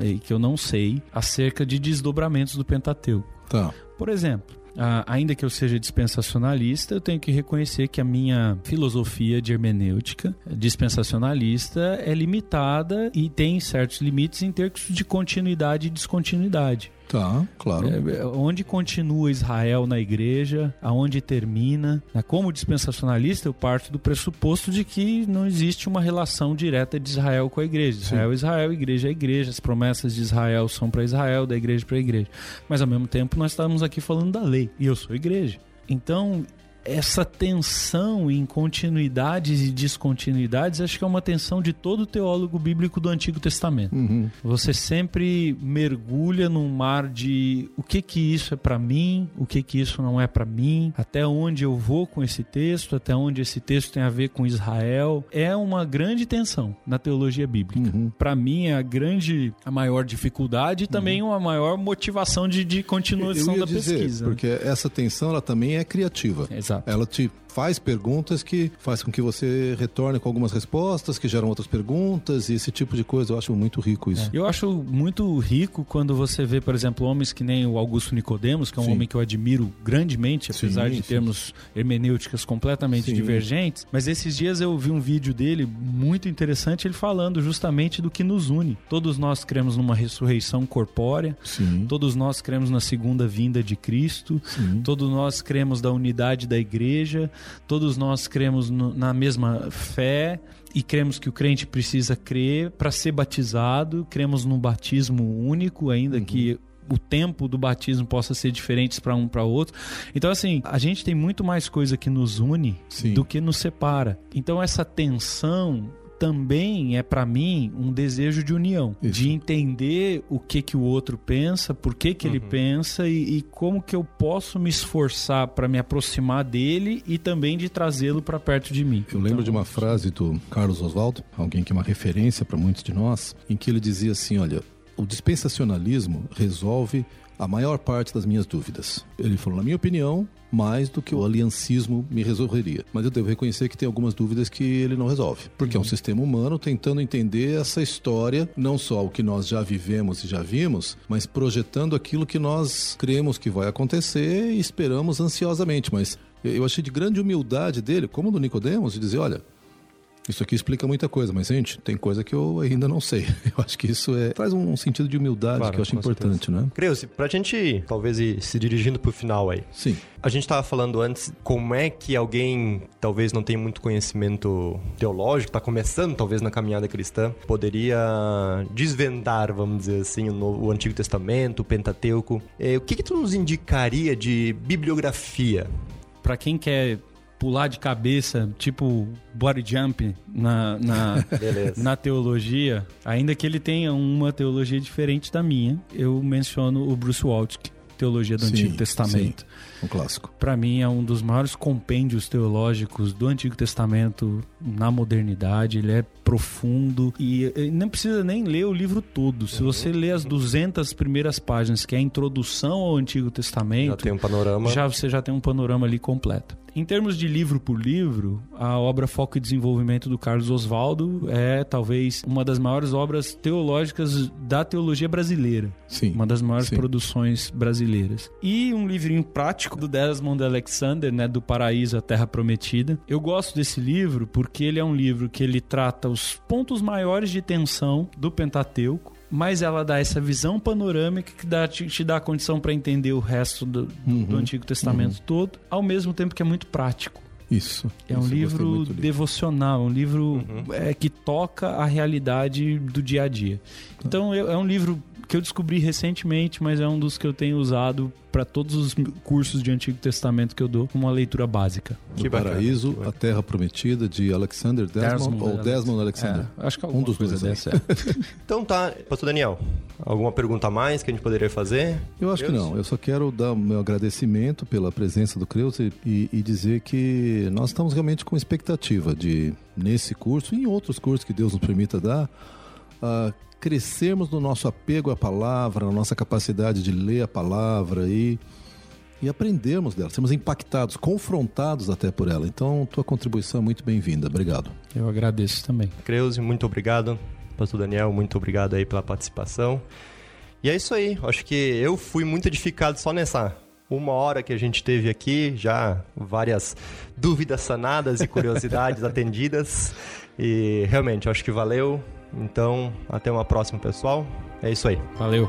eh, que eu não sei acerca de desdobramentos do Pentateuco. Tá. Por exemplo, ah, ainda que eu seja dispensacionalista, eu tenho que reconhecer que a minha filosofia de hermenêutica dispensacionalista é limitada e tem certos limites em termos de continuidade e descontinuidade. Tá, claro. É, onde continua Israel na igreja, aonde termina. né? Como dispensacionalista, eu parto do pressuposto de que não existe uma relação direta de Israel com a igreja. Israel é Israel, igreja é igreja. As promessas de Israel são para Israel, da igreja para a igreja. Mas ao mesmo tempo, nós estamos aqui falando da lei. E eu sou igreja. Então, essa tensão em continuidades e descontinuidades, acho que é uma tensão de todo teólogo bíblico do Antigo Testamento. Uhum. Você sempre mergulha num mar de o que que isso é pra mim, o que que isso não é pra mim, até onde eu vou com esse texto, até onde esse texto tem a ver com Israel. É uma grande tensão na teologia bíblica. Uhum. Pra mim é a grande, a maior dificuldade e também uma maior motivação de, de continuação da dizer, pesquisa. né? porque essa tensão ela também é criativa. Exato. Ela te faz perguntas que faz com que você retorne com algumas respostas que geram outras perguntas e esse tipo de coisa. Eu acho muito rico isso. Eu acho muito rico quando você vê, por exemplo, homens que nem o Augusto Nicodemos, que é um Sim. homem que eu admiro grandemente, apesar Sim, de termos hermenêuticas completamente Sim. divergentes. Mas esses dias eu vi um vídeo dele muito interessante, ele falando justamente do que nos une. Todos nós cremos numa ressurreição corpórea, todos nós cremos na segunda vinda de Cristo, todos nós cremos da unidade da igreja, todos nós cremos no- na mesma fé e cremos que o crente precisa crer para ser batizado, cremos num batismo único, ainda que o tempo do batismo possa ser diferente para um para outro. Então assim, a gente tem muito mais coisa que nos une Sim. do que nos separa. Então essa tensão também é para mim um desejo de união, Isso. de entender o que que o outro pensa, por que que ele pensa e, e como que eu posso me esforçar para me aproximar dele e também de trazê-lo para perto de mim. Eu lembro Então, de uma frase do Carlos Oswaldo, alguém que é uma referência para muitos de nós, em que ele dizia assim: olha, o dispensacionalismo resolve a maior parte das minhas dúvidas. Ele falou, na minha opinião, mais do que o aliancismo me resolveria. Mas eu devo reconhecer que tem algumas dúvidas que ele não resolve. Porque é um sistema humano tentando entender essa história, não só o que nós já vivemos e já vimos, mas projetando aquilo que nós cremos que vai acontecer e esperamos ansiosamente. Mas eu achei de grande humildade dele, como do Nicodemos, de dizer, olha, Isso aqui explica muita coisa, mas, gente, tem coisa que eu ainda não sei. Eu acho que isso é, traz um sentido de humildade claro, que eu acho importante, certeza. né? Creuze, pra gente, talvez, ir se dirigindo pro final aí. Sim. A gente estava falando antes como é que alguém, talvez não tenha muito conhecimento teológico, está começando talvez na caminhada cristã, poderia desvendar, vamos dizer assim, o, o Antigo Testamento, o Pentateuco. É, o que, que tu nos indicaria de bibliografia? Para quem quer pular de cabeça, tipo body jump na, na, na teologia, ainda que ele tenha uma teologia diferente da minha, eu menciono o Bruce Waltke, Teologia do sim, Antigo Testamento. Sim. Um clássico. Para mim é um dos maiores compêndios teológicos do Antigo Testamento na modernidade. Ele é profundo e não precisa nem ler o livro todo. Se uhum. você ler as 200 primeiras páginas, que é a introdução ao Antigo Testamento, já tem um panorama. Já você já tem um panorama ali completo. Em termos de livro por livro, a obra Foco e Desenvolvimento do Carlos Oswaldo é talvez uma das maiores obras teológicas da teologia brasileira. Sim. Uma das maiores sim. produções brasileiras. E um livrinho prático do Desmond Alexander, né, do Paraíso à Terra Prometida. Eu gosto desse livro porque ele é um livro que ele trata os pontos maiores de tensão do Pentateuco mas ela dá essa visão panorâmica que dá, te, te dá a condição para entender o resto do, uhum, do Antigo Testamento uhum. todo, ao mesmo tempo que é muito prático. Isso. É um isso livro devocional, um livro uhum. é, que toca a realidade do dia a dia. Então é, é um livro que eu descobri recentemente, mas é um dos que eu tenho usado para todos os cursos de Antigo Testamento que eu dou, uma leitura básica. Que Paraíso, bacana. a Terra Prometida, de Alexander Desmond, Desmond ou Desmond Alexander. É, acho que um dos dois dessa. É. então tá, Pastor Daniel, alguma pergunta a mais que a gente poderia fazer? Eu acho Creus? que não. Eu só quero dar o meu agradecimento pela presença do Creus e, e, e dizer que nós estamos realmente com expectativa de, nesse curso e em outros cursos que Deus nos permita dar, uh, crescermos no nosso apego à palavra, na nossa capacidade de ler a palavra e, e aprendermos dela, sermos impactados, confrontados até por ela. Então, tua contribuição é muito bem-vinda. Obrigado. Eu agradeço também. Creuze, muito obrigado. Pastor Daniel, muito obrigado aí pela participação. E é isso aí. Acho que eu fui muito edificado só nessa uma hora que a gente teve aqui, já várias dúvidas sanadas e curiosidades atendidas. E realmente, acho que valeu. Então, até uma próxima, pessoal. É isso aí. Valeu.